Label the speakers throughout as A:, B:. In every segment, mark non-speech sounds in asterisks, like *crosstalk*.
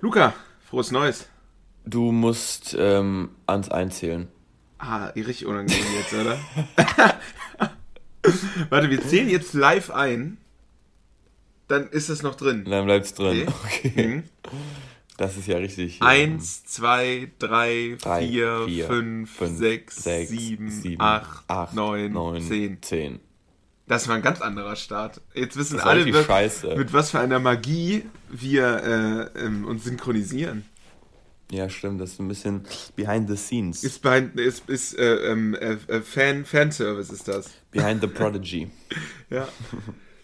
A: Luca, frohes Neues.
B: Du musst ähm, ans Einzählen.
A: Ah, richtig unangenehm jetzt, oder? *laughs* Warte, wir zählen jetzt live ein. Dann ist es noch drin.
B: Dann bleibt's drin. Okay.
A: Okay. Mhm.
B: Das ist ja richtig.
A: Eins, zwei, drei,
B: Drei,
A: vier,
B: vier,
A: fünf,
B: fünf,
A: sechs,
B: sechs,
A: sieben,
B: sieben,
A: acht,
B: acht,
A: neun,
B: neun,
A: zehn.
B: zehn.
A: Das war ein ganz anderer Start. Jetzt wissen alle, mit, mit was für einer Magie wir äh, ähm, uns synchronisieren.
B: Ja, stimmt. Das ist ein bisschen behind the scenes.
A: Ist, behind, ist, ist äh, ähm, äh, äh, Fan, Fanservice ist das.
B: behind the *laughs* prodigy.
A: Ja.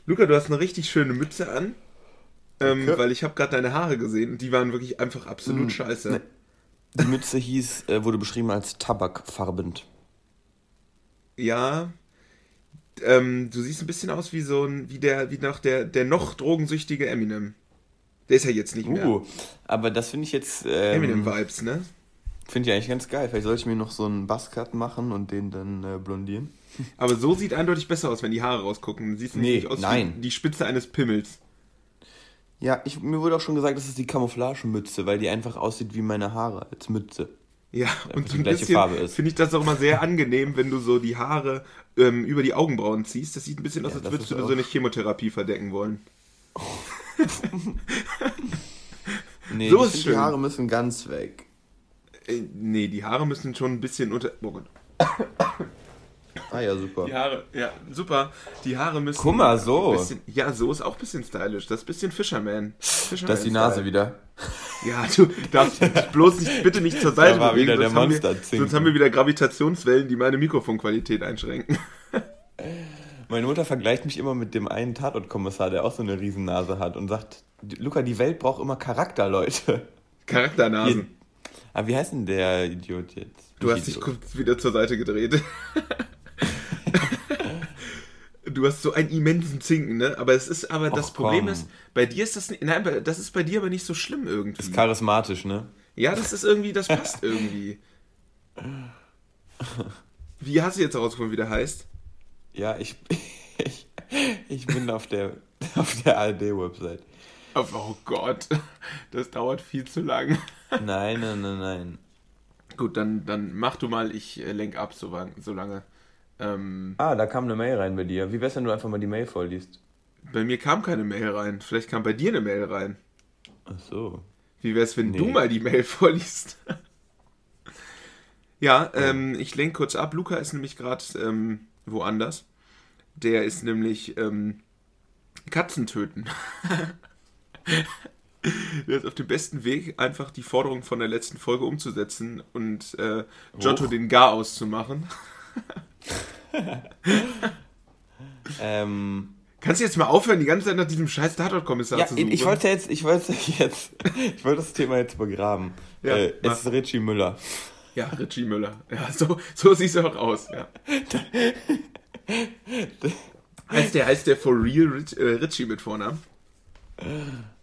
A: Luca, du hast eine richtig schöne Mütze an. Ähm,
B: Danke.
A: weil ich habe gerade deine Haare gesehen und die waren wirklich einfach absolut
B: Mm,
A: scheiße.
B: ne. Die Mütze hieß, äh, wurde beschrieben als tabakfarbend.
A: Ja. Ähm, du siehst ein bisschen aus wie so ein, wie der, wie nach der, der noch drogensüchtige Eminem. Der ist ja jetzt nicht mehr.
B: Uh, aber das finde ich jetzt. Ähm,
A: Eminem-Vibes, ne?
B: Finde ich eigentlich ganz geil. Vielleicht sollte ich mir noch so einen Buzzcut machen und den dann äh, blondieren. *laughs*
A: Aber so sieht eindeutig besser aus, wenn die Haare rausgucken. Du
B: Nee,
A: nicht aus
B: nein.
A: wie die Spitze eines Pimmels.
B: Ja, ich, mir wurde auch schon gesagt, das ist die Camouflagemütze, weil die einfach aussieht wie meine Haare als Mütze.
A: Ja, und so ein bisschen finde ich das auch immer sehr angenehm, wenn du so die Haare ähm, über die Augenbrauen ziehst. Das sieht ein bisschen aus,
B: Ja,
A: als würdest du so eine Chemotherapie verdecken wollen. *laughs*
B: Nee,
A: So ist schön.
B: die Haare müssen ganz weg.
A: Äh, nee, die Haare müssen schon ein bisschen unter. Oh Gott.
B: Ah ja, super.
A: Die Haare, ja, super. Die Haare müssen.
B: Guck mal, so.
A: ein Bisschen, ja, so ist auch ein bisschen stylisch. Das ist ein bisschen Fisherman. Fisherman
B: Das ist die Nase wieder.
A: Ja, du darfst bloß nicht, bitte nicht zur Seite
B: Da war
A: bewegen,
B: wieder der
A: sonst haben wir-. Sonst haben wir wieder Gravitationswellen, die meine Mikrofonqualität einschränken. *laughs*
B: Meine Mutter vergleicht mich immer mit dem einen Tatortkommissar, der auch so eine Riesennase hat und sagt, "Die- Luca, die Welt braucht immer Charakter, Leute.
A: Charakternasen.
B: Aber wie heißt denn der Idiot jetzt?
A: Du hast dich kurz wieder zur Seite gedreht. Du hast so einen immensen Zinken, ne? Aber es ist, aber das
B: Och,
A: Problem
B: komm.
A: ist, bei dir ist das, nicht- nein, das ist bei dir aber nicht so schlimm irgendwie.
B: Ist charismatisch, ne?
A: Ja, das ist irgendwie, das passt irgendwie. Wie hast du jetzt herausgefunden, wie der heißt?
B: Ja, ich, ich, ich bin auf der, auf der ARD-Website.
A: Oh, Gott, das dauert viel zu lang.
B: Nein, nein, nein, nein.
A: Gut, dann, dann mach du mal, ich lenk ab so, so lange. Ähm,
B: Ah, da kam eine Mail rein bei dir. Wie wär's, wenn du einfach mal die Mail vorliest?
A: bei mir kam keine Mail rein. Vielleicht kam bei dir eine Mail rein.
B: Ach so.
A: Wie wär's, wenn
B: Nee.
A: du mal die Mail *laughs* vorliest? ja, ähm, ich lenk kurz ab. Luca ist nämlich gerade ähm, woanders. Der ist nämlich ähm, Katzen töten. *laughs* Der ist auf dem besten Weg, einfach die Forderung von der letzten Folge umzusetzen und äh, Giotto den Gar auszumachen. *laughs*
B: Ähm,
A: Kannst du jetzt mal aufhören, die ganze Zeit nach diesem scheiß Tatortkommissar
B: ja,
A: zu suchen?
B: ich wollte jetzt, ich wollte jetzt, ich wollte das Thema jetzt begraben.
A: Ja,
B: äh, es ist Richie Müller.
A: Ja, Richie Müller. Ja, so, so sieht er auch aus. Ja. heißt, der, heißt der for real Rich, äh, Richie mit Vornamen?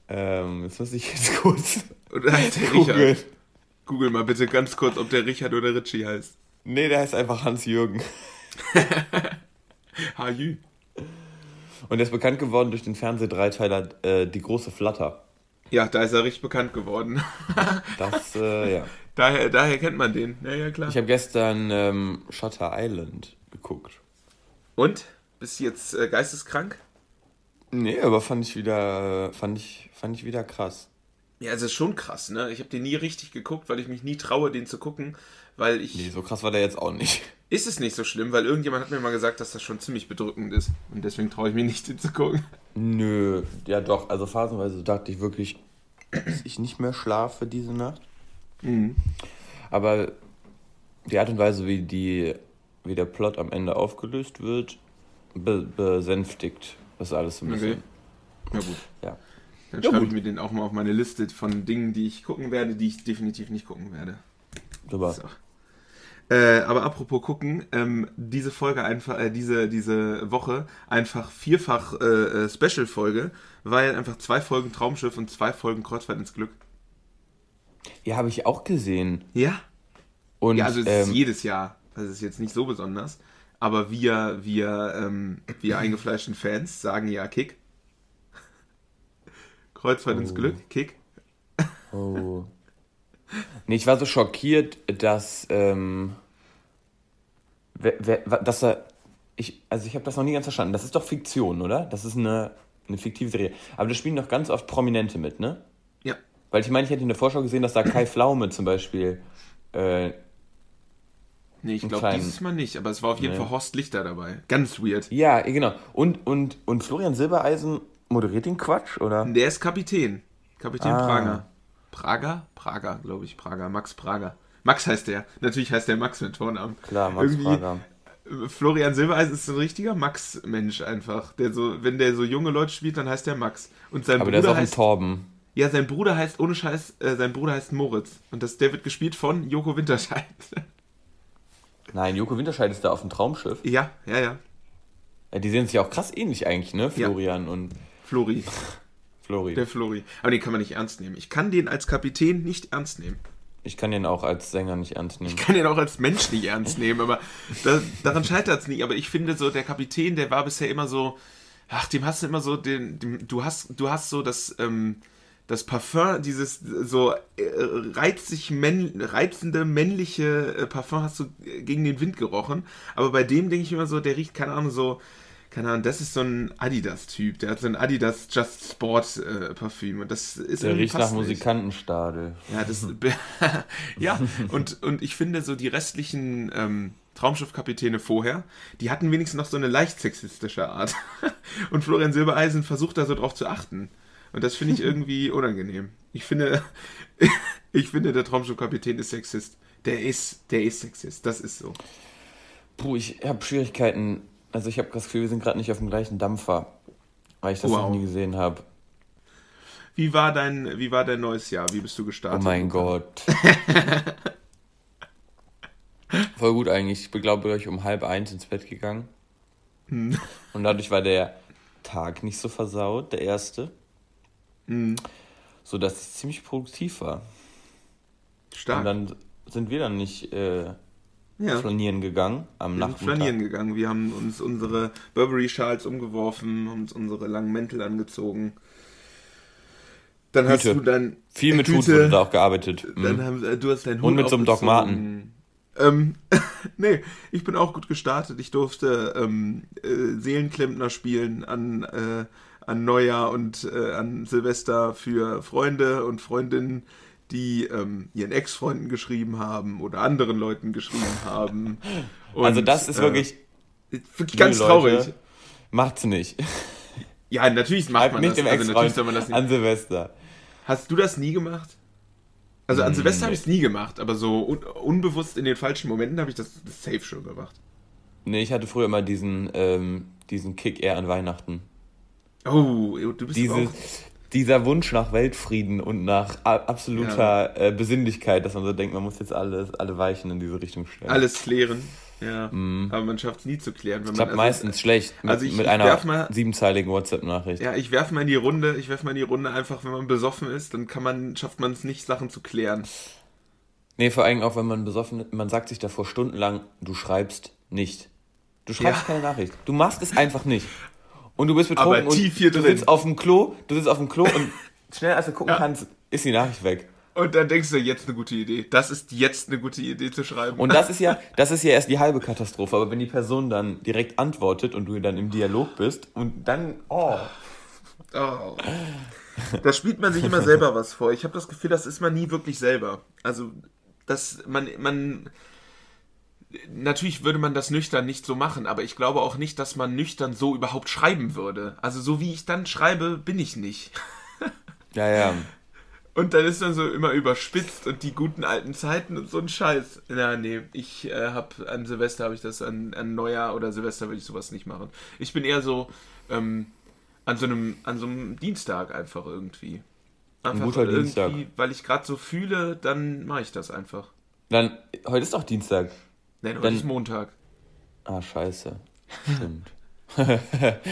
B: Ähm, jetzt muss ich jetzt kurz
A: Oder heißt der *laughs*
B: googeln.
A: Richard? Google mal bitte ganz kurz, ob der Richard oder Richie heißt.
B: Nee, der heißt einfach Hans-Jürgen.
A: Hajü. *laughs*
B: Und der ist bekannt geworden durch den Fernsehdreiteiler äh, Die große Flatter.
A: Ja, da ist er richtig bekannt geworden. *laughs*
B: Das, äh, ja.
A: daher, daher kennt man den. Ja, ja, klar.
B: Ich habe gestern ähm, Shutter Island geguckt.
A: Und? Bist du jetzt äh, geisteskrank?
B: Nee, aber fand ich wieder, fand ich, fand ich wieder krass.
A: Ja, es ist schon krass, ne? Ich habe den nie richtig geguckt, weil ich mich nie traue, den zu gucken, weil ich...
B: Nee, so krass war der jetzt auch nicht. *laughs*
A: Ist es nicht so schlimm, weil irgendjemand hat mir mal gesagt, dass das schon ziemlich bedrückend ist. Und deswegen traue ich mich nicht, *laughs* den zu gucken.
B: Nö, ja doch, also phasenweise dachte ich wirklich, dass ich nicht mehr schlafe diese Nacht.
A: Mhm.
B: Aber die Art und Weise, wie, die, wie der Plot am Ende aufgelöst wird, be besänftigt das alles so ein
A: Okay.
B: bisschen.
A: Na gut.
B: Ja.
A: Dann schreibe ich mir den auch mal auf meine Liste von Dingen, die ich gucken werde, die ich definitiv nicht gucken werde.
B: Super.
A: So. Äh, aber apropos gucken, ähm, diese Folge einfach, äh, diese, diese Woche einfach vierfach äh, äh, Special-Folge, weil einfach zwei Folgen Traumschiff und zwei Folgen Kreuzfahrt ins Glück.
B: Ja, habe ich auch gesehen.
A: Ja?
B: Und
A: ja, also es
B: ähm,
A: ist jedes Jahr. Das ist jetzt nicht so besonders. Aber wir, wir, ähm, wir eingefleischten Fans sagen ja Kick. *laughs* Kreuzfahrt ins
B: Oh.
A: Glück, Kick.
B: Oh. Nee, ich war so schockiert, dass, ähm, wer, wer, dass er, ich, also ich habe das noch nie ganz verstanden. Das ist doch Fiktion, oder? Das ist eine, eine fiktive Serie. Aber da spielen doch ganz oft Prominente mit, ne?
A: Ja.
B: Weil ich meine, ich hätte in der Vorschau gesehen, dass da Kai Pflaume zum Beispiel. Äh,
A: Nee, ich glaube dieses Mal nicht, aber es war auf jeden
B: Nee.
A: Fall Horst Lichter dabei. Ganz weird.
B: ja, genau. Und, und, und Florian Silbereisen moderiert den Quatsch, oder?
A: Der ist Kapitän. Kapitän
B: Ah.
A: Prager. Prager? Prager, glaube ich. Prager. Max Prager. Max heißt der. Natürlich heißt der Max mit Vornamen.
B: Klar, Max
A: Irgendwie-
B: Prager.
A: Florian Silbereisen ist ein richtiger Max-Mensch einfach. Der so, wenn der so junge Leute spielt, dann heißt der Max. Und sein
B: Aber der ist
A: Bruder
B: auch ein
A: heißt.
B: Torben.
A: Ja, sein Bruder heißt, ohne Scheiß, äh, sein Bruder heißt Moritz. Und das, der wird gespielt von Joko Winterscheid. *laughs*
B: Nein, Joko Winterscheid ist da auf dem Traumschiff.
A: ja, ja, ja.
B: Ja, die sehen sich auch krass ähnlich eigentlich, ne? Florian und
A: Flori.
B: Flori.
A: Der Flori. Aber den kann man nicht ernst nehmen. Ich kann den als Kapitän nicht ernst nehmen.
B: Ich kann den auch als Sänger nicht ernst nehmen.
A: Ich kann den auch als Mensch nicht ernst nehmen, aber da, daran scheitert es nicht. Aber ich finde so, der Kapitän, der war bisher immer so, ach, dem hast du immer so, den, dem, du hast, du hast so das, ähm, das Parfum, dieses so äh, reizig männ, reizende männliche äh, Parfum hast du äh, gegen den Wind gerochen. Aber bei dem denke ich immer so, der riecht, keine Ahnung, so, keine Ahnung, das ist so ein Adidas-Typ. Der hat so ein Adidas Just Sport äh, Parfüm. Und das ist
B: Der riecht nach. Musikantenstadel.
A: Ja, das *laughs* *laughs* ja, und, und ich finde so die restlichen ähm, Traumschiffkapitäne vorher, die hatten wenigstens noch so eine leicht sexistische Art. *laughs* Und Florian Silbereisen versucht da so drauf zu achten. Und das finde ich irgendwie unangenehm. Ich finde, ich finde, der Traumschiffkapitän ist Sexist. Der ist, der ist Sexist. Das ist so.
B: Puh, ich habe Schwierigkeiten. Also ich habe das Gefühl, wir sind gerade nicht auf dem gleichen Dampfer, weil ich das
A: Wow.
B: noch nie gesehen habe.
A: Wie war dein, wie war dein neues Jahr? Wie bist du
B: Oh
A: gestartet?
B: mein Gott. *laughs* Voll gut eigentlich. Ich bin, glaube ich, um halb eins ins Bett gegangen.
A: Hm.
B: Und dadurch war der Tag nicht so versaut, der erste.
A: Hm,
B: So dass ich ziemlich produktiv war. Und
A: stark.
B: dann sind wir dann nicht äh,
A: ja.
B: flanieren gegangen am
A: Wir sind
B: Nachmittag.
A: flanieren gegangen. Wir haben uns unsere Burberry-Schals umgeworfen, haben uns unsere langen Mäntel angezogen. Dann hast
B: Hüte.
A: du dann
B: Viel mit Hut wurde da auch gearbeitet.
A: Dann
B: Mhm.
A: haben, äh, du hast deinen
B: Und
A: Hut
B: mit so einem Doc. Marten.
A: Ähm, *laughs* nee, ich bin auch gut gestartet. Ich durfte ähm, äh, Seelenklempner spielen an, äh, an Neujahr und äh, an Silvester für Freunde und Freundinnen, die ähm, ihren Ex-Freunden geschrieben haben oder anderen Leuten geschrieben haben. Und, *laughs*
B: also das ist
A: äh,
B: wirklich
A: wirklich ganz
B: Liebe
A: traurig.
B: Leute, Macht's nicht. *laughs*
A: Ja, natürlich macht
B: Halt
A: man
B: nicht
A: das.
B: dem
A: Also natürlich soll man das nicht.
B: an Silvester.
A: Hast du das nie gemacht? Also an
B: Mm,
A: Silvester habe ich es nie gemacht, aber so un unbewusst in den falschen Momenten habe ich das, das safe schon gemacht.
B: Nee, ich hatte früher immer diesen, ähm, diesen Kick eher an Weihnachten.
A: Oh, du bist
B: Diese,
A: auch.
B: Dieser Wunsch nach Weltfrieden und nach absoluter äh, Besinnlichkeit, dass man so denkt, man muss jetzt alles, alle Weichen in diese Richtung stellen.
A: Alles klären. Ja. Aber man schafft es nie zu klären. Wenn
B: Ich glaube
A: also,
B: meistens schlecht mit,
A: also ich-
B: mit
A: ich
B: einer
A: mal-
B: siebenzeiligen WhatsApp-Nachricht.
A: Ja, ich werfe mal in die Runde, ich werfe mal in die Runde einfach, wenn man besoffen ist, dann kann man, schafft man es nicht, Sachen zu klären.
B: Nee, vor allem auch, wenn man besoffen ist, man sagt sich davor stundenlang, du schreibst nicht. Du schreibst
A: Ja.
B: keine Nachricht. Du machst es einfach nicht. *laughs* Und du bist betrunken und
A: tief hier
B: du
A: drin.
B: sitzt auf dem Klo, du sitzt auf dem Klo und *laughs* schnell als du gucken
A: Ja.
B: kannst, ist die Nachricht weg.
A: Und dann denkst du, jetzt eine gute Idee. Das ist jetzt eine gute Idee zu schreiben.
B: Und das ist ja, *laughs* das ist ja erst die halbe Katastrophe. Aber wenn die Person dann direkt antwortet und du dann im Dialog bist und dann, oh,
A: Oh. Da spielt man sich immer selber was vor. Ich habe das Gefühl, das ist man nie wirklich selber. Also, dass man, man. Natürlich würde man das nüchtern nicht so machen, aber ich glaube auch nicht, dass man nüchtern so überhaupt schreiben würde. Also, so wie ich dann schreibe, bin ich nicht. *laughs*
B: ja, ja.
A: Und dann ist dann so immer überspitzt und die guten alten Zeiten und so ein Scheiß. Na, nee, ich äh, hab an Silvester habe ich das, an, an Neujahr oder Silvester würde ich sowas nicht machen. Ich bin eher so ähm, an so einem an so einem Dienstag einfach irgendwie. Einfach
B: guter Dienstag.
A: weil ich gerade so fühle, dann mache ich das einfach.
B: Dann, heute ist doch Dienstag.
A: Nein, heute
B: Dann-
A: ist Montag.
B: Ah, scheiße. Stimmt. *laughs*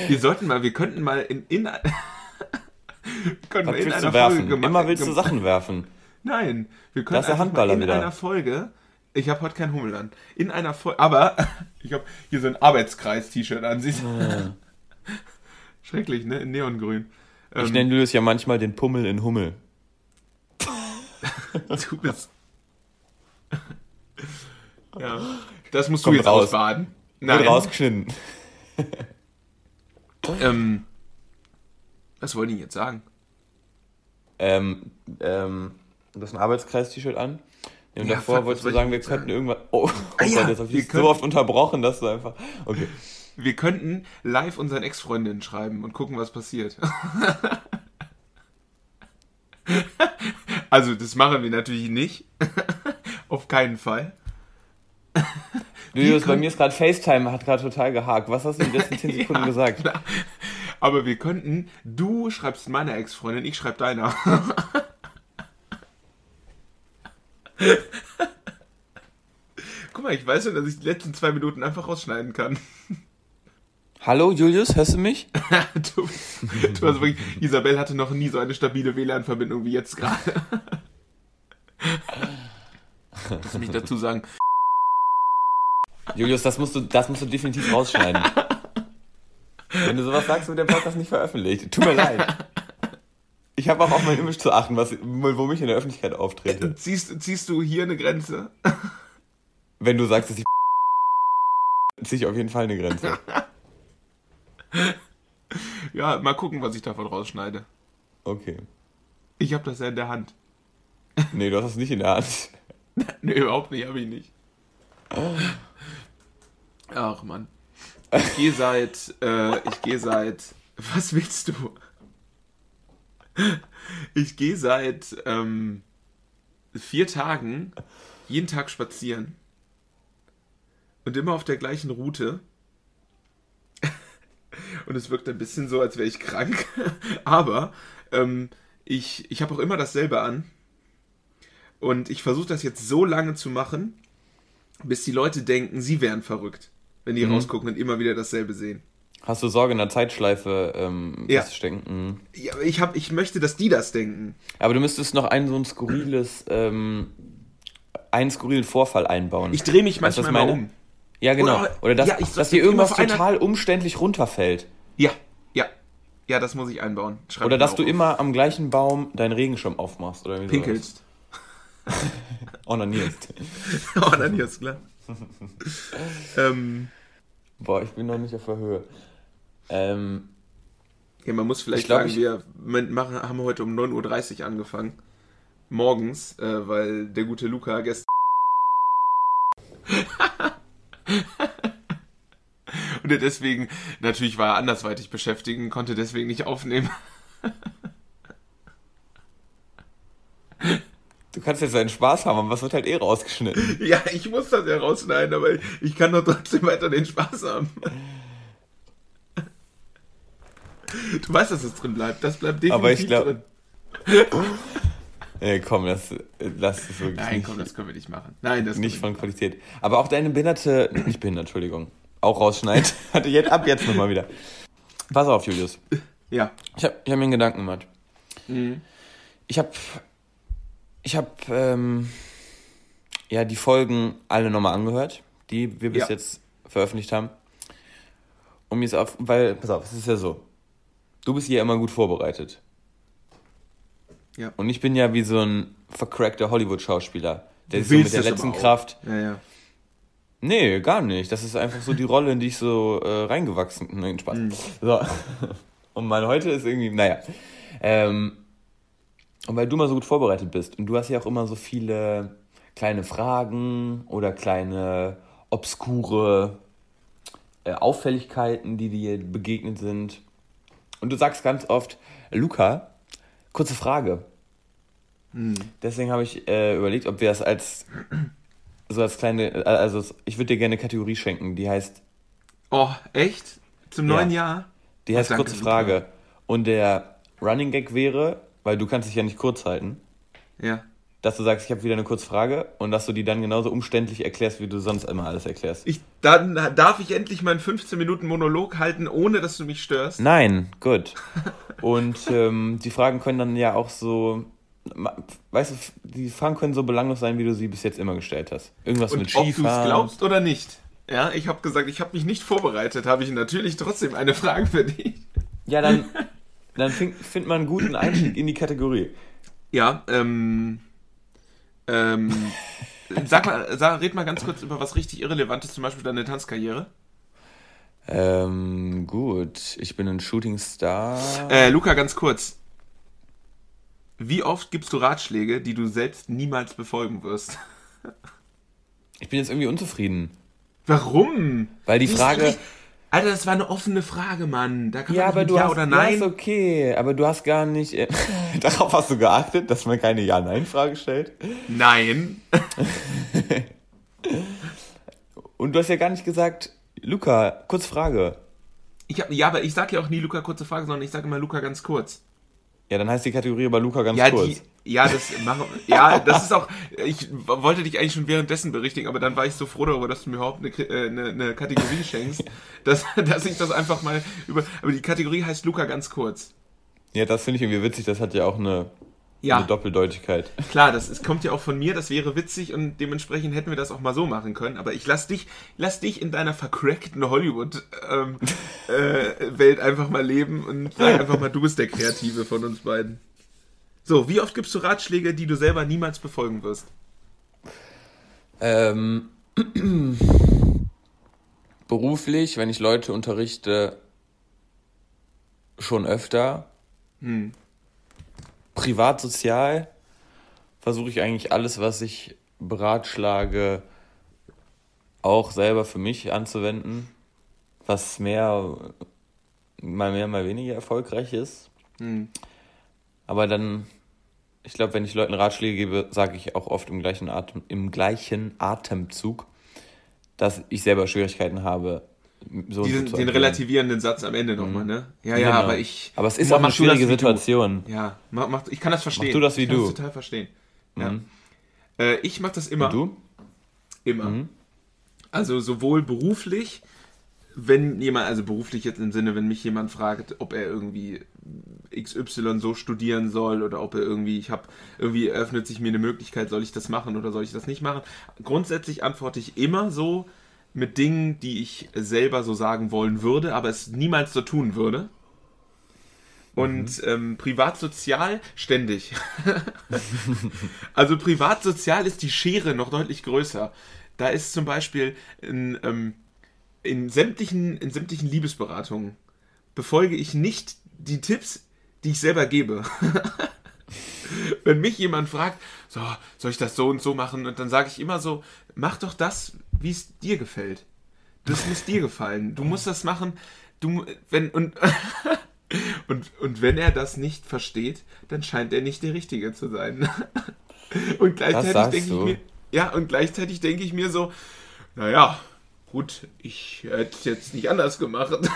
A: Wir sollten mal, wir könnten mal in, in *laughs* können
B: Was
A: wir in einer? Folge gema-
B: Immer willst du Sachen werfen. *laughs*
A: Nein, wir können
B: Da ist der
A: einfach mal in
B: wieder.
A: einer Folge. Ich habe heute kein Hummel an. In einer Folge. Aber ich habe hier so ein Arbeitskreis-T-Shirt an. Siehst du? Schrecklich, ne? In Neongrün.
B: Ich
A: Ähm,
B: nenne das ja manchmal den Pummel in Hummel.
A: Du bist. Ja. *laughs* Das musst
B: Kommt
A: du jetzt
B: raus.
A: ausbaden.
B: Wird rausgeschnitten. *laughs*
A: Ähm, was wollte ich jetzt sagen?
B: Ähm, ähm, du hast ein Arbeitskreis-T-Shirt an. Und
A: Ja,
B: davor
A: fuck,
B: wolltest du sagen, wir könnten
A: sagen?
B: irgendwas. Oh, oh
A: Ah ja,
B: Gott, jetzt hab ich
A: können-
B: so oft unterbrochen, dass du einfach. Okay.
A: Wir könnten live unseren Ex-Freundinnen schreiben und gucken, was passiert. *laughs* also, das machen wir natürlich nicht. Auf keinen Fall.
B: Julius, bei mir ist gerade FaceTime, hat gerade total gehakt. Was hast du in den letzten 10 *laughs* Sekunden
A: Ja,
B: gesagt?
A: klar. Aber wir könnten, du schreibst meiner Ex-Freundin, ich schreib deiner. *laughs* Guck mal, ich weiß schon, dass ich die letzten zwei Minuten einfach rausschneiden kann.
B: Hallo Julius, hörst du mich? *laughs*
A: du, du hast wirklich, Isabel hatte noch nie so eine stabile WLAN-Verbindung wie jetzt gerade. Lass mich dazu sagen.
B: Julius, das musst du, das musst du definitiv rausschneiden. Wenn du sowas sagst, wird der Podcast nicht veröffentlicht. Tut mir leid. Ich habe auch auf mein Image zu achten, was, wo ich in der Öffentlichkeit auftrete.
A: Ziehst, ziehst du hier eine Grenze?
B: Wenn du sagst, dass ich ziehe ich auf jeden Fall eine Grenze.
A: Ja, mal gucken, was ich davon rausschneide.
B: Okay.
A: Ich habe das ja in der Hand.
B: Nee, du hast es nicht in der Hand. *laughs*
A: Nee, überhaupt nicht, habe ich nicht. Ach Mann. Ich gehe seit, äh, ich gehe seit, was willst du? Ich gehe seit ähm, vier Tagen jeden Tag spazieren. Und immer auf der gleichen Route. Und es wirkt ein bisschen so, als wäre ich krank. Aber ähm, ich, ich habe auch immer dasselbe an. Und ich versuche das jetzt so lange zu machen, bis die Leute denken, sie wären verrückt, wenn die rausgucken und immer wieder dasselbe sehen.
B: Hast du Sorge in der Zeitschleife ähm,
A: Ja.
B: feststecken? Mhm.
A: Ja, ich, hab, ich möchte, dass die das denken.
B: Aber du müsstest noch ein so ein skurriles, ähm, einen skurrilen Vorfall einbauen.
A: Ich drehe mich manchmal mal um.
B: Ja, genau.
A: Oder-
B: Oder, dass,
A: ja, ich
B: dass dir irgendwas total umständlich runterfällt.
A: Ja, ja. Ja, das muss ich einbauen. Schreib
B: Oder dass du
A: auf.
B: immer am gleichen Baum deinen Regenschirm aufmachst. Oder
A: pinkelst. *laughs*
B: Onanierst. *laughs*
A: ist klar. Ähm,
B: Boah, ich bin noch nicht auf der Höhe. Ähm,
A: ja, man muss vielleicht
B: Ich glaub,
A: sagen,
B: ich-
A: wir machen, haben heute um 9.30 Uhr angefangen. Morgens, äh, weil der gute Luca gestern. *laughs* Und er deswegen, natürlich war er andersweitig beschäftigt und konnte deswegen nicht aufnehmen. *laughs*
B: du kannst jetzt deinen Spaß haben, aber was wird halt eh rausgeschnitten. *laughs*
A: Ja, ich muss das ja rausschneiden, aber ich kann doch trotzdem weiter den Spaß haben. *laughs* Du weißt, dass es drin bleibt. Das bleibt definitiv
B: Aber ich glaub-
A: drin. *laughs*
B: Ey, komm, das, lass es wirklich
A: Nein,
B: nicht,
A: komm, das können wir nicht machen. Nein, das
B: nicht von Qualität. Aber auch deine behinderte, *clears throat* nicht behindert, Entschuldigung, auch rausschneiden. Hatte jetzt, ab jetzt nochmal wieder. Pass auf, Julius.
A: Ja.
B: Ich habe ich hab mir einen Gedanken gemacht.
A: Mhm.
B: Ich habe ich hab, ähm, ja, die Folgen alle nochmal angehört, die wir bis
A: Ja.
B: jetzt veröffentlicht haben. Und mir ist auf, weil, pass auf, es ist ja so. Du bist hier immer gut vorbereitet.
A: Ja.
B: Und ich bin ja wie so ein vercrackter Hollywood-Schauspieler, der sich so mit der letzten. Kraft.
A: Ja, ja.
B: Nee, gar nicht. Das ist einfach so die Rolle, in die ich so äh, reingewachsen bin. Nein, Spaß.
A: Mhm.
B: So. *laughs* Und mein heute ist irgendwie, naja. Ähm, und weil du mal so gut vorbereitet bist und du hast ja auch immer so viele kleine Fragen oder kleine obskure äh, Auffälligkeiten, die dir begegnet sind. Und du sagst ganz oft, Luca, kurze Frage. Deswegen habe ich äh, überlegt, ob wir das als so als kleine, äh, also ich würde dir gerne eine Kategorie schenken, die heißt,
A: Oh, echt? Zum
B: Ja.
A: neuen Jahr?
B: die heißt
A: danke,
B: kurze
A: Luca.
B: Frage. Und der Running Gag wäre, weil du kannst dich ja nicht kurz halten,
A: Ja.
B: dass du sagst, ich habe wieder eine kurze Frage und dass du die dann genauso umständlich erklärst, wie du sonst immer alles erklärst.
A: Ich, dann darf ich endlich meinen 15 Minuten Monolog halten, ohne dass du mich störst.
B: Nein, gut. *laughs* Und ähm, die Fragen können dann ja auch so, weißt du, die Fragen können so belanglos sein, wie du sie bis jetzt immer gestellt hast. Irgendwas
A: Und
B: mit
A: ob du es
B: Skifahren.
A: glaubst oder nicht. Ja, ich habe gesagt, ich habe mich nicht vorbereitet, habe ich natürlich trotzdem eine Frage für dich.
B: Ja, dann, *laughs* dann findet find man einen guten Einstieg in die Kategorie.
A: Ja, ähm, Ähm, sag mal, sag, red mal ganz kurz über was richtig Irrelevantes, zum Beispiel deine Tanzkarriere.
B: Ähm, gut, ich bin ein Shootingstar.
A: Äh, Luca, ganz kurz. Wie oft gibst du Ratschläge, die du selbst niemals befolgen wirst?
B: Ich bin jetzt irgendwie unzufrieden.
A: Warum?
B: Weil die Frage.
A: Alter, das war eine offene Frage, Mann. Da kann
B: Ja,
A: man
B: aber du
A: ja
B: hast,
A: oder
B: Ja,
A: nein.
B: ist okay, aber du hast gar nicht. Äh, *laughs* darauf hast du geachtet, dass man keine Ja-Nein-Frage stellt.
A: Nein. *laughs*
B: Und du hast ja gar nicht gesagt, Luca, kurz Frage.
A: Ich hab, ja, aber ich sag ja auch nie Luca kurze Frage, sondern ich sage immer Luca ganz kurz.
B: Ja, dann heißt die Kategorie aber Luca ganz
A: Ja,
B: kurz.
A: die, ja, das machen, ja, das ist auch. Ich wollte dich eigentlich schon währenddessen berichtigen, aber dann war ich so froh darüber, dass du mir überhaupt eine, äh, eine, eine Kategorie schenkst, *laughs* dass, dass ich das einfach mal über. Aber die Kategorie heißt Luca ganz kurz.
B: Ja, das finde ich irgendwie witzig, das hat ja auch eine,
A: Ja.
B: eine Doppeldeutigkeit.
A: Klar, das ist, kommt ja auch von mir, das wäre witzig und dementsprechend hätten wir das auch mal so machen können. Aber ich lass dich, lass dich in deiner vercrackten Hollywood-Welt *laughs* äh, Welt einfach mal leben und sag einfach mal, du bist der Kreative von uns beiden. So, wie oft gibst du Ratschläge, die du selber niemals befolgen wirst?
B: Ähm, *clears throat* beruflich, wenn ich Leute unterrichte, schon öfter.
A: Hm.
B: Privat, sozial versuche ich eigentlich alles, was ich beratschlage, auch selber für mich anzuwenden. Was mehr, mal mehr, mal weniger erfolgreich ist.
A: Hm.
B: Aber dann, ich glaube, wenn ich Leuten Ratschläge gebe, sage ich auch oft im gleichen, Atem, im gleichen Atemzug, dass ich selber Schwierigkeiten habe, so
A: Diesen, den relativierenden Satz am Ende nochmal, ne? Ja, ja,
B: Genau.
A: aber ich.
B: Aber es ist auch eine
A: mach
B: schwierige
A: wie du.
B: Situation.
A: Ja, mach, mach, ich kann das verstehen.
B: du das wie
A: ich kann
B: du.
A: Das total verstehen. Ja.
B: Mhm.
A: Äh, ich mach das immer.
B: Und du?
A: Immer.
B: Mhm.
A: Also sowohl beruflich, wenn jemand, also beruflich jetzt im Sinne, wenn mich jemand fragt, ob er irgendwie XY so studieren soll oder ob er irgendwie, ich habe, irgendwie eröffnet sich mir eine Möglichkeit, soll ich das machen oder soll ich das nicht machen. Grundsätzlich antworte ich immer so mit Dingen, die ich selber so sagen wollen würde, aber es niemals so tun würde. Und ähm, privatsozial ständig. *laughs* also privatsozial ist die Schere noch deutlich größer. Da ist zum Beispiel in, ähm, in, sämtlichen, in sämtlichen Liebesberatungen befolge ich nicht die Tipps, die ich selber gebe. *laughs* Wenn mich jemand fragt, so, soll ich das so und so machen? Und dann sage ich immer so, mach doch das, wie es dir gefällt. Das muss dir gefallen. Du musst das machen. Du, wenn, und, *laughs* und, und wenn er das nicht versteht, dann scheint er nicht der Richtige zu sein. *laughs* Und gleichzeitig denke ich mir, ja, und gleichzeitig denke ich mir so, naja, gut, ich hätte es jetzt nicht anders gemacht. *laughs*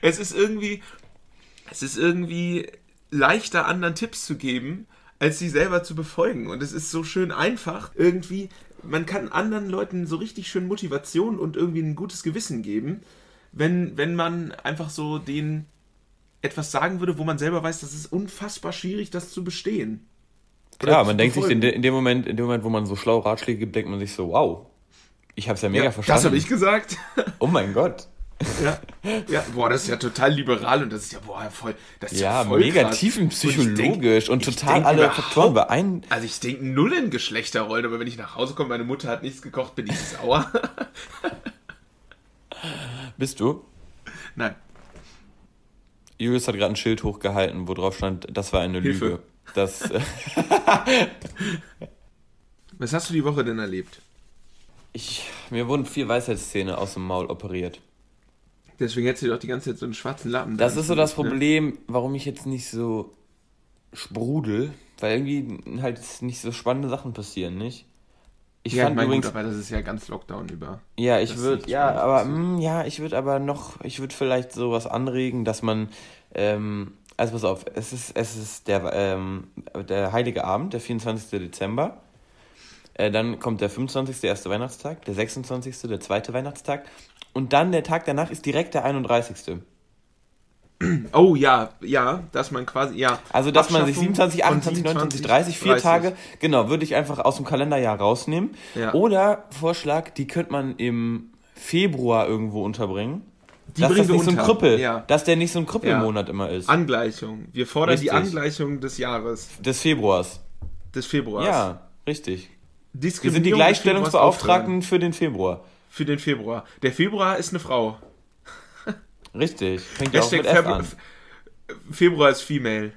A: es ist irgendwie, es ist irgendwie leichter, anderen Tipps zu geben, als sie selber zu befolgen. Und es ist so schön einfach, irgendwie, man kann anderen Leuten so richtig schön Motivation und irgendwie ein gutes Gewissen geben, wenn, wenn man einfach so denen etwas sagen würde, wo man selber weiß, das ist unfassbar schwierig, das zu bestehen.
B: Klar, man denkt sich in, de, in dem Moment, in dem Moment, wo man so schlaue Ratschläge gibt, denkt man sich so, wow, ich habe es ja mega
A: ja,
B: verstanden.
A: Das habe ich gesagt. *laughs*
B: Oh mein Gott.
A: ja. ja, boah, das ist ja total liberal und das ist ja, boah, voll, das ist ja,
B: Ja,
A: voll
B: mega
A: krass.
B: tiefenpsychologisch und,
A: denk-
B: total
A: ich
B: alle Faktoren beein.
A: Also ich denke null in Geschlechterrollen, aber wenn ich nach Hause komme, meine Mutter hat nichts gekocht, bin ich sauer. *laughs*
B: Bist du?
A: Nein.
B: Julius hat gerade ein Schild hochgehalten, wo drauf stand, das war eine
A: Hilfe.
B: Lüge. Das, äh, *laughs*
A: Was hast du die Woche denn erlebt?
B: ich, mir wurden vier Weisheitszähne aus dem Maul operiert.
A: Deswegen hättest du doch die ganze Zeit so einen schwarzen Lappen.
B: Das ist so das
A: Ne?
B: Problem, warum ich jetzt nicht so sprudel, weil irgendwie halt nicht so spannende Sachen passieren, nicht? Ich
A: Ja,
B: fand
A: mein,
B: übrigens,
A: gut, aber das ist ja ganz Lockdown über.
B: ja, ich würde, ja, aber, mh, ja, ich würde aber noch, ich würde vielleicht sowas anregen, dass man, ähm, also pass auf, es ist, es ist der, ähm, der Heilige Abend, der 24. Dezember. Äh, dann kommt der 25. der erste Weihnachtstag, der 26. der zweite Weihnachtstag. Und dann der Tag danach ist direkt der 31.
A: Oh ja, ja, dass man quasi, ja.
B: Also, dass man sich
A: Abschaffung
B: 27,
A: von
B: 28, 29, 30, vier
A: 30.
B: Tage, genau, würde ich einfach aus dem Kalenderjahr rausnehmen.
A: Ja.
B: Oder Vorschlag, die könnte man im Februar irgendwo unterbringen.
A: Die
B: dass das
A: bringen wir
B: nicht so ein
A: unter.
B: Krüppel,
A: Ja.
B: dass der nicht so ein Krüppel
A: Ja.
B: immer ist.
A: Angleichung. Wir fordern die
B: Richtig.
A: Angleichung des Jahres,
B: des Februars.
A: des Februars.
B: Ja, richtig. Wir sind die Gleichstellungsbeauftragten für den Februar.
A: Für den Februar. Der Februar ist eine Frau.
B: Richtig. Fängt ja auch
A: Hashtag
B: mit F
A: Februar,
B: an.
A: Februar ist female.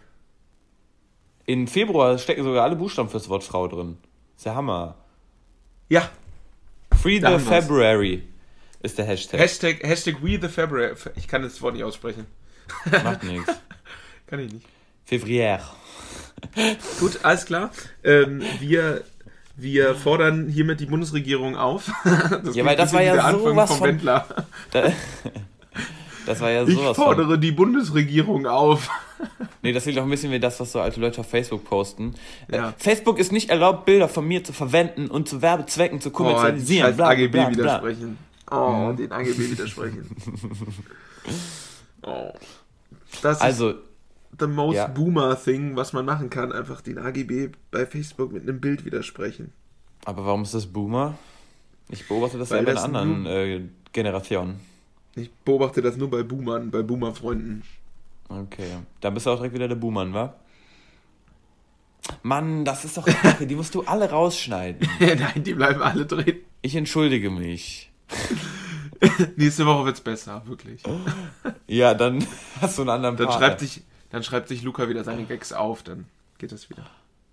B: In Februar stecken sogar alle Buchstaben fürs Wort Frau drin. ist der Hammer.
A: Ja.
B: Free the. February ist der Hashtag.
A: Hashtag, Hashtag we the February. Ich kann das Wort nicht aussprechen. *laughs*
B: Macht nichts. *laughs*
A: Kann ich nicht.
B: Février.
A: Gut, alles klar. Ähm, wir, wir fordern hiermit die Bundesregierung auf. *laughs* Das
B: Ja, weil das war ja
A: der Anfang
B: sowas
A: vom
B: von-
A: Wendler.
B: Da, das war ja
A: Ich
B: sowas von.
A: fordere die Bundesregierung auf.
B: Nee, das klingt auch ein bisschen wie das, was so alte Leute auf Facebook posten.
A: Ja.
B: Äh, Facebook ist nicht erlaubt, Bilder von mir zu verwenden und zu Werbezwecken zu
A: Oh,
B: kommerzialisieren.
A: scheiß
B: bla,
A: AGB
B: bla, bla.
A: Oh, den AGB widersprechen. *laughs* Oh. Das ist
B: Also,
A: the most
B: ja.
A: boomer thing, was man machen kann. Einfach den AGB bei Facebook mit einem Bild widersprechen.
B: aber warum ist das Boomer? Ich beobachte das
A: Weil
B: ja bei
A: das
B: anderen äh, Generation.
A: Ich beobachte das nur bei Boomern, bei Boomer-Freunden.
B: Okay. Da bist du auch direkt wieder der Boomer, wa? Mann, das ist doch kacke. Die musst du alle rausschneiden. *laughs*
A: Nein, die bleiben alle drin.
B: Ich entschuldige mich. *laughs*
A: Nächste Woche wird's besser, wirklich.
B: Ja, dann *laughs* hast du einen anderen
A: Dann schreibt, sich, dann schreibt sich Luca wieder seine Gags auf, dann geht das wieder.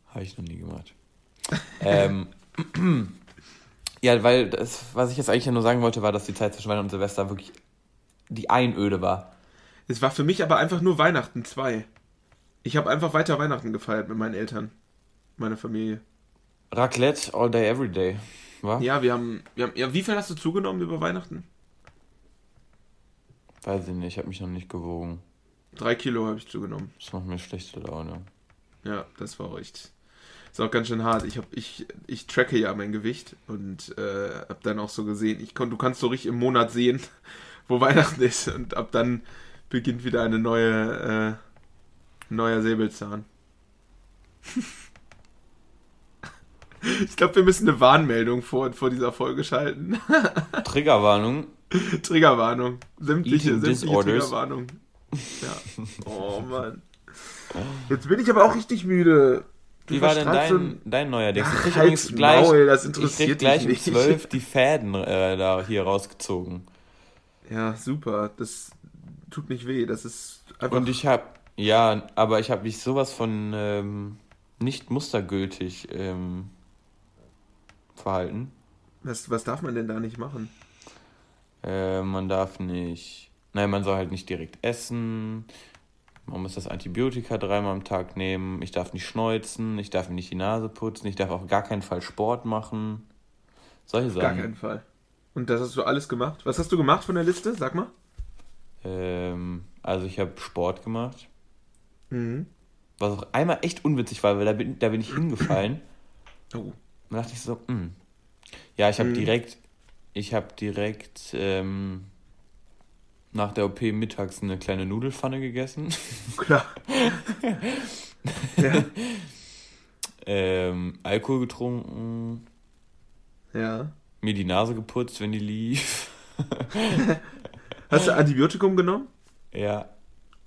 B: Habe ich noch nie gemacht. ähm, *clears throat* ja, weil das, was ich jetzt eigentlich nur sagen wollte, war, dass die Zeit zwischen Weihnachten und Silvester wirklich die Einöde war.
A: Es war für mich aber einfach nur Weihnachten 2. Ich habe einfach weiter Weihnachten gefeiert mit meinen Eltern, meiner Familie.
B: Raclette all day, every day. Wa?
A: Ja, wir haben, wir haben. Ja, wie viel hast du zugenommen über Weihnachten?
B: Weiß ich nicht, ich habe mich noch nicht gewogen.
A: Drei Kilo habe ich zugenommen.
B: Das macht mir schlechte Laune.
A: Ja, das war auch echt. Ist auch ganz schön hart. Ich, hab, ich, ich tracke ja mein Gewicht und äh, habe dann auch so gesehen, ich kon, du kannst so richtig im Monat sehen, *laughs* wo Weihnachten ist und ab dann beginnt wieder eine neue, äh, neuer Säbelzahn. *laughs* *laughs* ich glaube, wir müssen eine Warnmeldung vor, vor dieser Folge schalten. *laughs*
B: Triggerwarnung.
A: Triggerwarnung. Sämtliche,
B: Eating
A: sämtliche
B: disorders.
A: Triggerwarnung. Ja. *laughs* Oh Mann. Jetzt bin ich aber auch richtig müde. Du
B: Wie war denn
A: verstrahlst so
B: dein,
A: ein-
B: dein neuer Ding?
A: Ach,
B: Ich krieg übrigens gleich,
A: Maul, das
B: ich
A: interessiert
B: krieg gleich um
A: dich nicht.
B: 12 die Fäden äh, da hier rausgezogen.
A: Ja, super. Das tut nicht weh. Das ist einfach.
B: Und ich hab, ja, aber ich habe mich sowas von ähm, nicht mustergültig ähm, verhalten.
A: was, was darf man denn da nicht machen?
B: Äh, man darf nicht, nein, man soll halt nicht direkt essen. Man muss das Antibiotika dreimal am Tag nehmen. Ich darf nicht schneuzen. Ich darf mir nicht die Nase putzen. Ich darf auf gar keinen Fall Sport machen. Solche
A: Gar
B: Sachen.
A: keinen Fall. Und das hast du alles gemacht? Was hast du gemacht von der Liste? Sag mal.
B: Ähm, also ich habe Sport gemacht.
A: Mhm.
B: Was auch einmal echt unwitzig war, weil da bin, da bin ich hingefallen. *clears throat*
A: Oh.
B: Da dachte ich so, hm. Ja, ich habe
A: Mhm.
B: direkt, ich habe direkt ähm, nach der OP mittags eine kleine Nudelfanne gegessen. *laughs*
A: Klar. ja. *laughs*
B: ähm, Alkohol getrunken,
A: ja.
B: mir die Nase geputzt, wenn die lief. *laughs*
A: Hast du Antibiotikum genommen?
B: ja.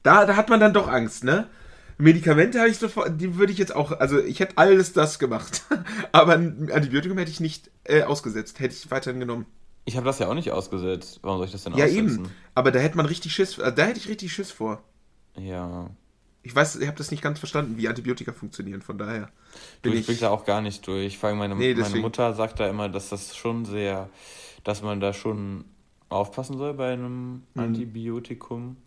A: Da, da hat man dann doch Angst, ne? Medikamente habe ich sofort, die würde ich jetzt auch, also ich hätte alles das gemacht. *laughs* Aber ein Antibiotikum hätte ich nicht äh, ausgesetzt, hätte ich weiterhin genommen.
B: Ich habe das ja auch nicht ausgesetzt. Warum soll ich das denn
A: Ja,
B: aussetzen?
A: eben. Aber da hätte man richtig Schiss, äh, da hätte ich richtig Schiss vor.
B: Ja.
A: Ich weiß, ich habe das nicht ganz verstanden, wie Antibiotika funktionieren, von daher
B: Du,
A: bin
B: ich
A: ich.
B: blick da auch gar nicht durch. Vor allem meine,
A: Nee,
B: meine. Mutter sagt da immer, dass das schon sehr, dass man da schon aufpassen soll bei einem
A: Mhm.
B: Antibiotikum.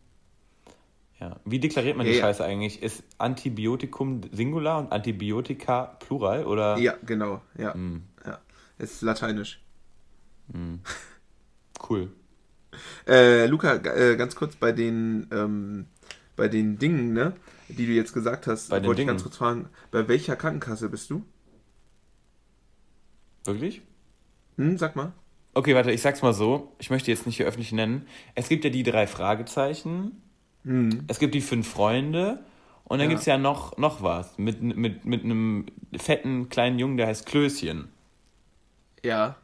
B: Ja. Wie deklariert man die
A: Ja.
B: Scheiße eigentlich? Ist Antibiotikum Singular und Antibiotika Plural oder?
A: Ja, genau, ja.
B: Hm,
A: ja. Ist lateinisch. *laughs*
B: cool.
A: Äh, Luca, äh, ganz kurz bei den, ähm, bei den Dingen, ne, die du jetzt gesagt hast,
B: Bei
A: wollte ich ganz kurz fragen, bei welcher Krankenkasse bist du?
B: Wirklich?
A: Hm, sag mal.
B: Okay, warte, ich sag's mal so. Ich möchte jetzt nicht hier öffentlich nennen. Es gibt ja die drei Fragezeichen.
A: Hm.
B: Es gibt die fünf Freunde. Und dann
A: Ja.
B: gibt's ja noch, noch was. Mit, mit, mit einem fetten kleinen Jungen, der heißt Klößchen.
A: Ja.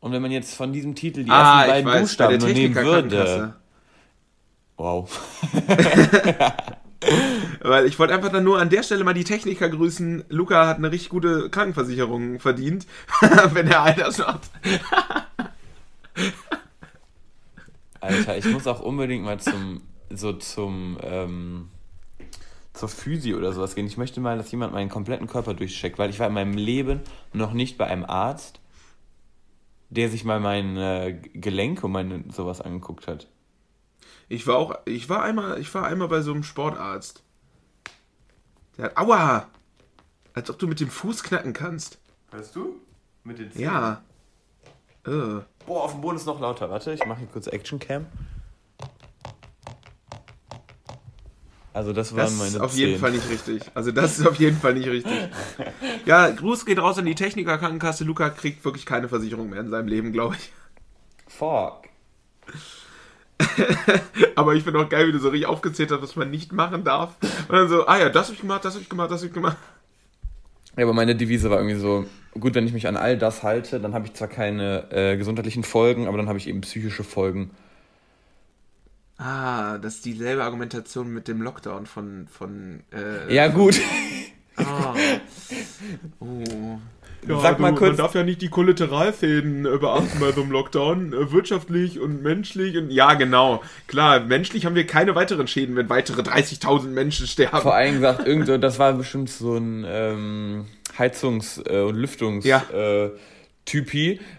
B: Und wenn man jetzt von diesem Titel die
A: ah,
B: ersten beiden
A: weiß,
B: Buchstaben nur nehmen würde.
A: Wow. *laughs* Weil ich wollte einfach dann nur an der Stelle mal die Techniker grüßen. Luca hat eine richtig gute Krankenversicherung verdient, *laughs* wenn er macht.
B: Alter, ich muss auch unbedingt mal zum, so zum, ähm, zur Physi oder sowas gehen. Ich möchte mal, dass jemand meinen kompletten Körper durchcheckt, weil ich war in meinem Leben noch nicht bei einem Arzt, der sich mal meine Gelenke und meine sowas angeguckt hat.
A: Ich war auch, ich war einmal, ich war einmal bei so einem Sportarzt. Der hat, aua! Als ob du mit dem Fuß knacken kannst.
B: Weißt du? Mit den Zähnen?
A: Ja.
B: Uh. Boah, auf dem Boden ist noch lauter. Warte, ich mache hier kurz Action Cam.
A: Also das waren das meine ist auf 10. jeden Fall nicht richtig. Also das ist auf jeden Fall nicht richtig. Ja, Gruß geht raus an die Techniker Krankenkasse. Luca kriegt wirklich keine Versicherung mehr in seinem Leben, glaube ich. Fuck. *laughs* Aber ich finde auch geil, wie du so richtig aufgezählt hast, was man nicht machen darf. Und dann so, ah ja, das habe ich gemacht, das habe ich gemacht, das habe ich gemacht.
B: Ja, aber meine Devise war irgendwie so, gut, wenn ich mich an all das halte, dann habe ich zwar keine äh, gesundheitlichen Folgen, aber dann habe ich eben psychische Folgen.
A: Ah, das ist dieselbe Argumentation mit dem Lockdown von. von äh,
B: ja, gut.
A: Ah. *laughs* Oh. Ja, Sag mal du, kurz. Man darf ja nicht die Kollateralfäden äh, beachten bei so einem Lockdown. Äh, wirtschaftlich und menschlich und ja, genau. Klar, menschlich haben wir keine weiteren Schäden, wenn weitere 30.000 Menschen sterben.
B: Vor allem gesagt, irgendwo, das war bestimmt so ein ähm, Heizungs- äh, und Lüftungstypi. Ja.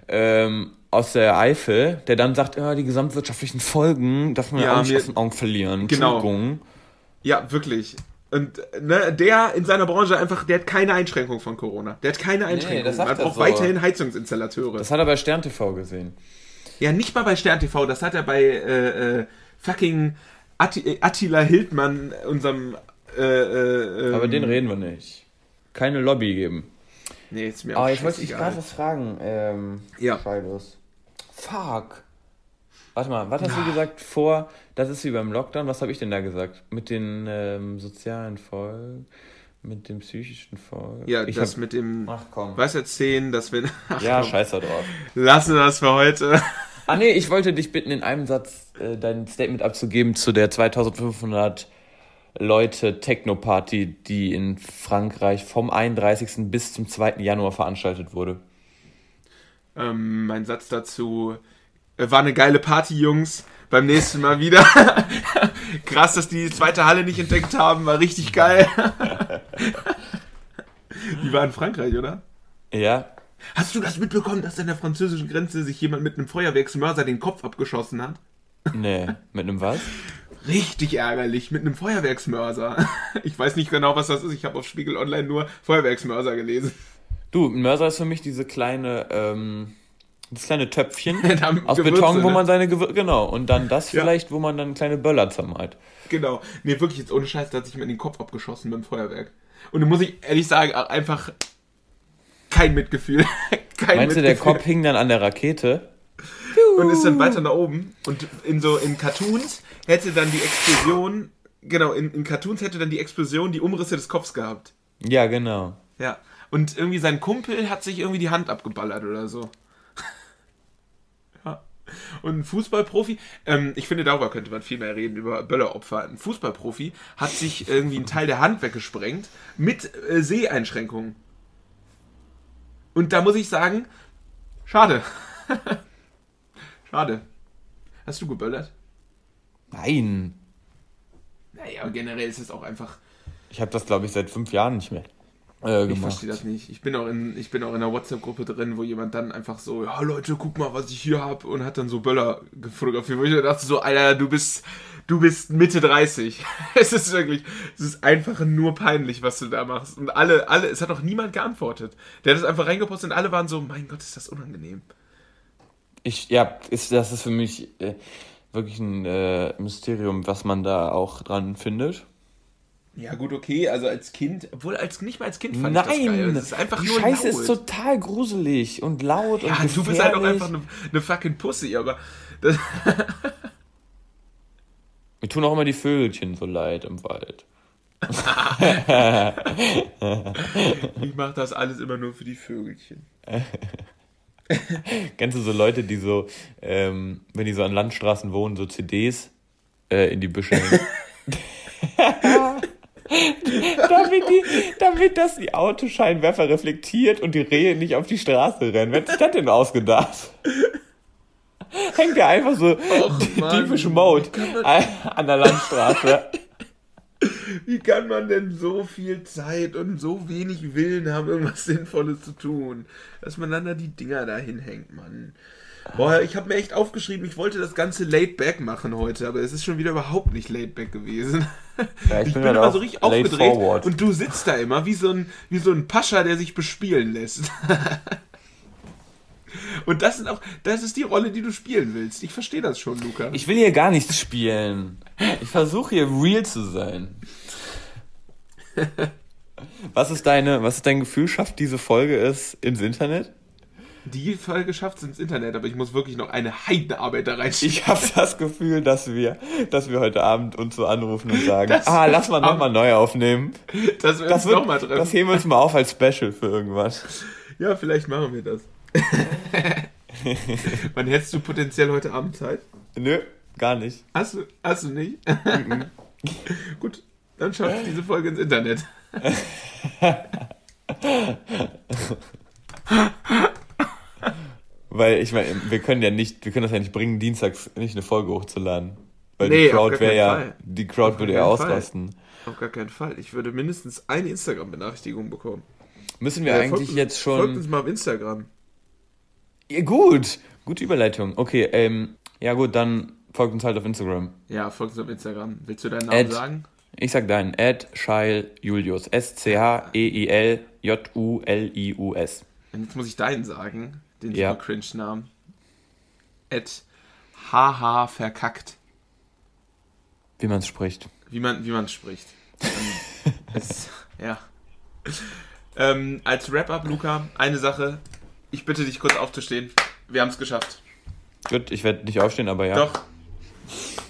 B: Ähm, aus der Eifel, der dann sagt, ja, die gesamtwirtschaftlichen Folgen darf man ja, auch nicht aus den Augen verlieren.
A: Genau. Ja, wirklich. Und ne, der in seiner Branche einfach, der hat keine Einschränkung von Corona. Der hat keine Einschränkung. Nee, er hat auch so. weiterhin Heizungsinstallateure.
B: Das hat er bei Stern TV gesehen.
A: Ja, nicht mal bei Stern TV, das hat er bei äh, äh, fucking Atti Attila Hildmann, unserem. Äh,
B: äh, Aber den ähm, reden wir nicht. Keine Lobby geben. Nee, ist mir auch Aber ich wollte dich gerade was fragen. Ähm, ja. Scheidos. Fuck. Warte mal, was hast du gesagt vor, das ist wie beim Lockdown, was habe ich denn da gesagt? Mit den ähm, sozialen Folgen, mit den psychischen Folgen?
A: Ja,
B: ich
A: das hab, mit dem, ach komm. was erzählen, dass wir...
B: Ach, *laughs* ja, komm. scheiß da drauf.
A: Lassen wir das für heute.
B: Ah nee, ich wollte dich bitten, in einem Satz äh, dein Statement abzugeben zu der 2500 Leute Techno-Party, die in Frankreich vom 31. bis zum 2. Januar veranstaltet wurde.
A: Ähm, mein Satz dazu äh, war eine geile Party, Jungs. Beim nächsten Mal wieder. *laughs* Krass, dass die, die zweite Halle nicht entdeckt haben. War richtig geil. *laughs* die war in Frankreich, oder?
B: Ja.
A: Hast du das mitbekommen, dass an der französischen Grenze sich jemand mit einem Feuerwerksmörser den Kopf abgeschossen hat?
B: Nee, mit einem was? *laughs*
A: Richtig ärgerlich, mit einem Feuerwerksmörser. *laughs* Ich weiß nicht genau, was das ist. Ich habe auf Spiegel Online nur Feuerwerksmörser gelesen.
B: Du, ein Mörser ist für mich diese kleine, ähm, das kleine Töpfchen *laughs* aus Gewürze, Beton, wo ne? man seine Gewürze, genau, und dann das ja. vielleicht, wo man dann kleine Böller zermalt.
A: Genau. Nee, wirklich jetzt ohne Scheiß, da hat sich mir in den Kopf abgeschossen beim Feuerwerk. Und da muss ich ehrlich sagen, einfach kein Mitgefühl. *laughs*
B: kein Meinst Mitgefühl. du, der Kopf hing dann an der Rakete?
A: Und ist dann weiter nach oben. Und in so, in Cartoons hätte dann die Explosion, genau, in, in Cartoons hätte dann die Explosion die Umrisse des Kopfs gehabt.
B: Ja, genau.
A: Ja. Und irgendwie sein Kumpel hat sich irgendwie die Hand abgeballert oder so. *laughs* Und ein Fußballprofi, ähm, ich finde, darüber könnte man viel mehr reden, über Bölleropfer. Ein Fußballprofi hat sich irgendwie einen Teil der Hand weggesprengt mit äh, Seheinschränkungen. Und da muss ich sagen, schade. *laughs* schade. Hast du geböllert?
B: Nein.
A: Naja, generell ist es auch einfach.
B: Ich habe das, glaube ich, seit fünf Jahren nicht mehr.
A: Äh, ich verstehe das nicht. Ich bin auch in, ich bin auch in einer WhatsApp-Gruppe drin, wo jemand dann einfach so, ja Leute, guck mal, was ich hier habe und hat dann so Böller fotografiert, wo ich dachte so, Alter, du bist, du bist Mitte 30. *laughs* es ist wirklich, es ist einfach nur peinlich, was du da machst. Und alle, alle, es hat auch niemand geantwortet. Der hat es einfach reingepostet und alle waren so, mein Gott, ist das unangenehm.
B: Ich, ja, ist, das ist für mich äh, wirklich ein äh, Mysterium, was man da auch dran findet.
A: Ja, gut, okay, also als Kind, obwohl als nicht mal als Kind fand Nein, ich das geil. Das ist
B: einfach die nur Scheiße laut. ist total gruselig und laut ja, und gefährlich.
A: du bist halt auch einfach eine, eine fucking Pussy, aber
B: Mir tun auch immer die Vögelchen so leid im Wald. *laughs*
A: ich mache das alles immer nur für die Vögelchen. *laughs* *laughs*
B: Kennst du so Leute, die so, ähm, wenn die so an Landstraßen wohnen, so CDs äh, in die Büsche hängen. *laughs* damit, die, damit das die Autoscheinwerfer reflektiert und die Rehe nicht auf die Straße rennen. Wer hat sich das denn ausgedacht? Hängt ja einfach so typische Mode an der Landstraße.
A: Wie kann man denn so viel Zeit und so wenig Willen haben, irgendwas Sinnvolles zu tun? Dass man dann da die Dinger dahin hängt, Mann. Boah, ich habe mir echt aufgeschrieben, ich wollte das Ganze laid back machen heute, aber es ist schon wieder überhaupt nicht laid back gewesen. Ja, ich, ich bin, bin immer so richtig aufgedreht forward. und du sitzt da immer wie so ein, wie so ein Pascha, der sich bespielen lässt. *laughs* Und das, sind auch, das ist die Rolle, die du spielen willst. Ich verstehe das schon, Luca.
B: Ich will hier gar nichts spielen. Ich versuche hier real zu sein. Was ist deine, was ist dein Gefühl, schafft diese Folge es ins Internet?
A: Die Folge schafft es ins Internet, aber ich muss wirklich noch eine Heidenarbeit da reinschieben.
B: Ich habe das Gefühl, dass wir, dass wir heute Abend uns so anrufen und sagen, das ah, lass mal nochmal neu aufnehmen. Dass wir das uns nochmal treffen. Das heben wir uns mal auf als Special für irgendwas.
A: Ja, vielleicht machen wir das. *laughs* Wann hättest du potenziell heute Abend Zeit?
B: Nö, gar nicht.
A: Hast du, hast du nicht? *laughs* Gut, dann schafft diese Folge ins Internet. *laughs*
B: Weil ich meine, wir können ja nicht, wir können das ja nicht bringen, dienstags nicht eine Folge hochzuladen. Weil nee, die Crowd wäre ja, Fall. die Crowd würde ja ausrasten.
A: Auf gar keinen Fall. Ich würde mindestens eine Instagram-Benachrichtigung bekommen.
B: Müssen wir ja, eigentlich folgt, jetzt schon.
A: Folgt uns mal auf Instagram.
B: Ja, gut, gute Überleitung. Okay, ähm, ja gut, dann folgt uns halt auf Instagram.
A: Ja, folgt uns auf Instagram. Willst du deinen Namen Ad, sagen?
B: Ich sag deinen. Ed Scheil Julius. S-C-H-E-I-L-J-U-L-I-U-S.
A: Und jetzt muss ich deinen sagen, den ja. super cringe Namen. Ed HH verkackt.
B: Wie man es spricht.
A: Wie man wie man spricht. *laughs* es, ja. Ähm, als Wrap-up, Luca, eine Sache, ich bitte dich kurz aufzustehen. Wir haben es geschafft.
B: Gut, ich werde nicht aufstehen, aber ja. Doch.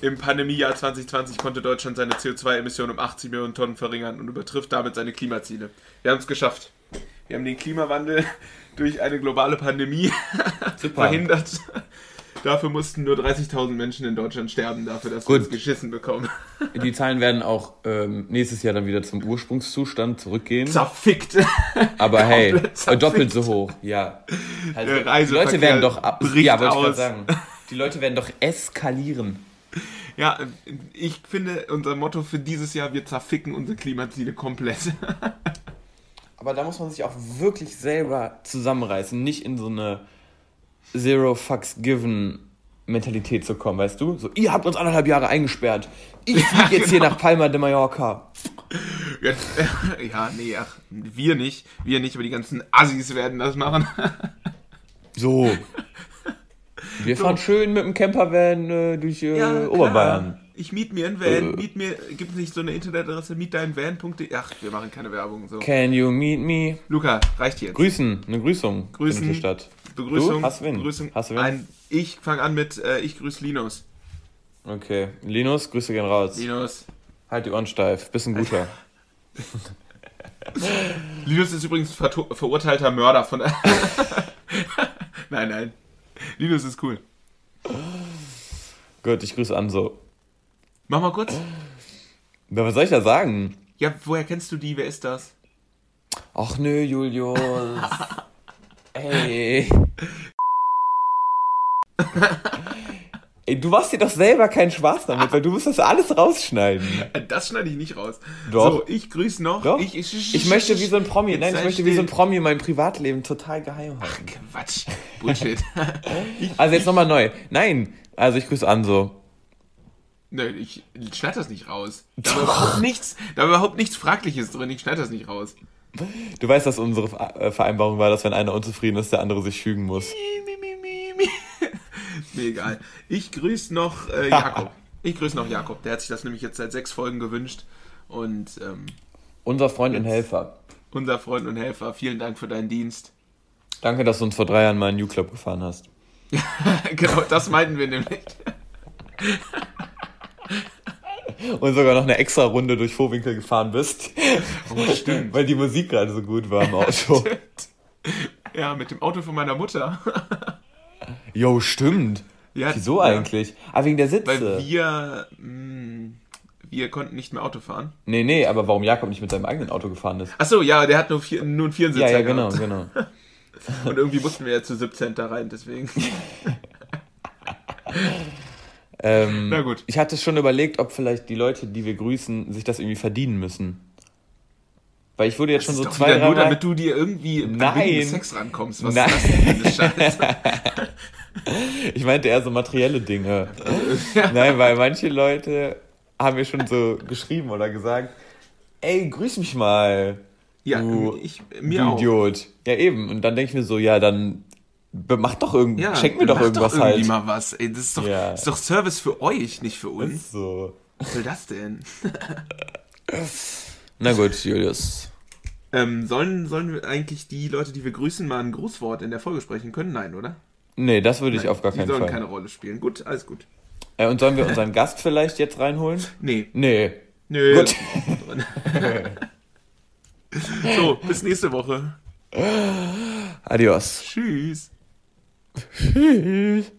A: Im Pandemiejahr 2020 konnte Deutschland seine CO2-Emissionen um 80 Millionen Tonnen verringern und übertrifft damit seine Klimaziele. Wir haben es geschafft. Wir haben den Klimawandel *laughs* durch eine globale Pandemie verhindert. Dafür mussten nur 30.000 Menschen in Deutschland sterben, dafür, dass Gut. wir es geschissen bekommen. *laughs*
B: Die Zahlen werden auch ähm, nächstes Jahr dann wieder zum Ursprungszustand zurückgehen.
A: Zerfickt. *laughs*
B: Aber hey, zerfickt. doppelt so hoch, ja. Also, die Leute werden doch ab. Ja, wollte ich gerade sagen. Die Leute werden doch eskalieren.
A: Ja, ich finde, unser Motto für dieses Jahr, wir zerficken unsere Klimaziele komplett. *laughs*
B: Aber da muss man sich auch wirklich selber zusammenreißen, nicht in so eine Zero Fucks Given Mentalität zu kommen, weißt du? So, ihr habt uns anderthalb Jahre eingesperrt. Ich *laughs* fliege jetzt hier nach Palma de Mallorca. *laughs*
A: Ja, nee, ach, wir nicht. Wir nicht, aber die ganzen Assis werden das machen.
B: So. Wir so. fahren schön mit dem Campervan äh, durch äh, ja, Oberbayern.
A: Ich miet mir einen Van, äh. miet mir, gibt es nicht so eine Internetadresse, mietdeinvan.de? Ach, wir machen keine Werbung. So.
B: Can you meet me?
A: Luca, reicht jetzt.
B: Grüßen, eine Grüßung.
A: Grüßen. Stadt. Begrüßung. Du? Hast wen? Begrüßung. Hast du wen? Ein, ich fange an mit, äh, ich grüße Linus.
B: Okay. Linus, Grüße gehen raus.
A: Linus.
B: Halt die Ohren steif, bist ein guter. *laughs*
A: Linus ist übrigens ver verurteilter Mörder von. *laughs* nein, nein. Linus ist cool.
B: Gut, ich grüße Anso.
A: Mach mal kurz.
B: Na, was soll ich da sagen?
A: Ja, woher kennst du die? Wer ist das?
B: Ach nö, Julius. *laughs* Ey. Ey, du machst dir doch selber keinen Spaß damit, weil du musst das alles rausschneiden.
A: Das schneide ich nicht raus.
B: Doch.
A: So, ich grüße noch.
B: Doch. Ich, ich, ich möchte wie so ein Promi, nein, ich möchte wie so ein Promi mein Privatleben total geheim halten.
A: Ach, Quatsch. Bullshit. *laughs*
B: also jetzt nochmal neu. Nein, also ich grüße an
A: Nein, ich schneide das nicht raus. Da war *laughs* überhaupt nichts, da war überhaupt nichts Fragliches drin. Ich schneide das nicht raus.
B: Du weißt, dass unsere äh, Vereinbarung war, dass wenn einer unzufrieden ist, der andere sich fügen muss. *laughs*
A: Mir egal. Ich grüße noch äh, Jakob. *laughs* Ich grüße noch Jakob. Der hat sich das nämlich jetzt seit sechs Folgen gewünscht. Und ähm,
B: unser Freund und Helfer.
A: Unser Freund und Helfer. Vielen Dank für deinen Dienst.
B: Danke, dass du uns vor drei Jahren mal in New Club gefahren hast.
A: genau, das meinten wir nämlich. *laughs*
B: und sogar noch eine extra Runde durch Vorwinkel gefahren bist.
A: Oh, stimmt. *laughs*
B: Weil die Musik gerade so gut war im Auto. *laughs*
A: ja, mit dem Auto von meiner Mutter.
B: Jo, stimmt. Ja, Wieso ja. eigentlich? Ah, wegen der Sitze.
A: Weil wir, mh, wir konnten nicht mehr Auto fahren.
B: Nee, nee, aber warum Jakob nicht mit seinem eigenen Auto gefahren ist.
A: Achso, ja, der hat nur, vier, nur einen Vierensitzer
B: Ja, ja, genau,
A: gehabt.
B: genau.
A: Und irgendwie mussten wir ja zu 17 da rein, deswegen.
B: Ähm,
A: Na gut.
B: Ich hatte schon überlegt, ob vielleicht die Leute, die wir grüßen, sich das irgendwie verdienen müssen. Weil ich wurde jetzt schon so zwei, drei
A: nur, damit du dir irgendwie
B: Nein.
A: Sex rankommst. Was
B: Nein.
A: ist das denn für eine Scheiße? *laughs*
B: Ich meinte eher so materielle Dinge. Nein, weil manche Leute haben mir schon so geschrieben oder gesagt, ey, grüß mich mal,
A: Ja,
B: Du-
A: ich, mir
B: du
A: auch.
B: Idiot. Ja, eben. Und dann denke ich mir so, ja, dann mach doch irgend,
A: Ja,
B: schenk mir doch irgendwas
A: irgendwie
B: halt.
A: mal was. Ey, das ist doch,
B: Ja.
A: ist doch Service für euch, nicht für uns.
B: Ist so.
A: Was soll das denn? *laughs*
B: Na gut, Julius.
A: Ähm, sollen, sollen wir eigentlich die Leute, die wir grüßen, mal ein Grußwort in der Folge sprechen können? Nein, oder?
B: Nee, das würde ich auf gar
A: die
B: keinen
A: sollen
B: Fall.
A: keine Rolle spielen. Gut, alles gut.
B: Äh, und sollen wir unseren Gast vielleicht jetzt reinholen? *laughs*
A: Nee.
B: Nee.
A: Nö.
B: Gut. *laughs*
A: so, bis nächste Woche.
B: Adios.
A: Tschüss.
B: Tschüss.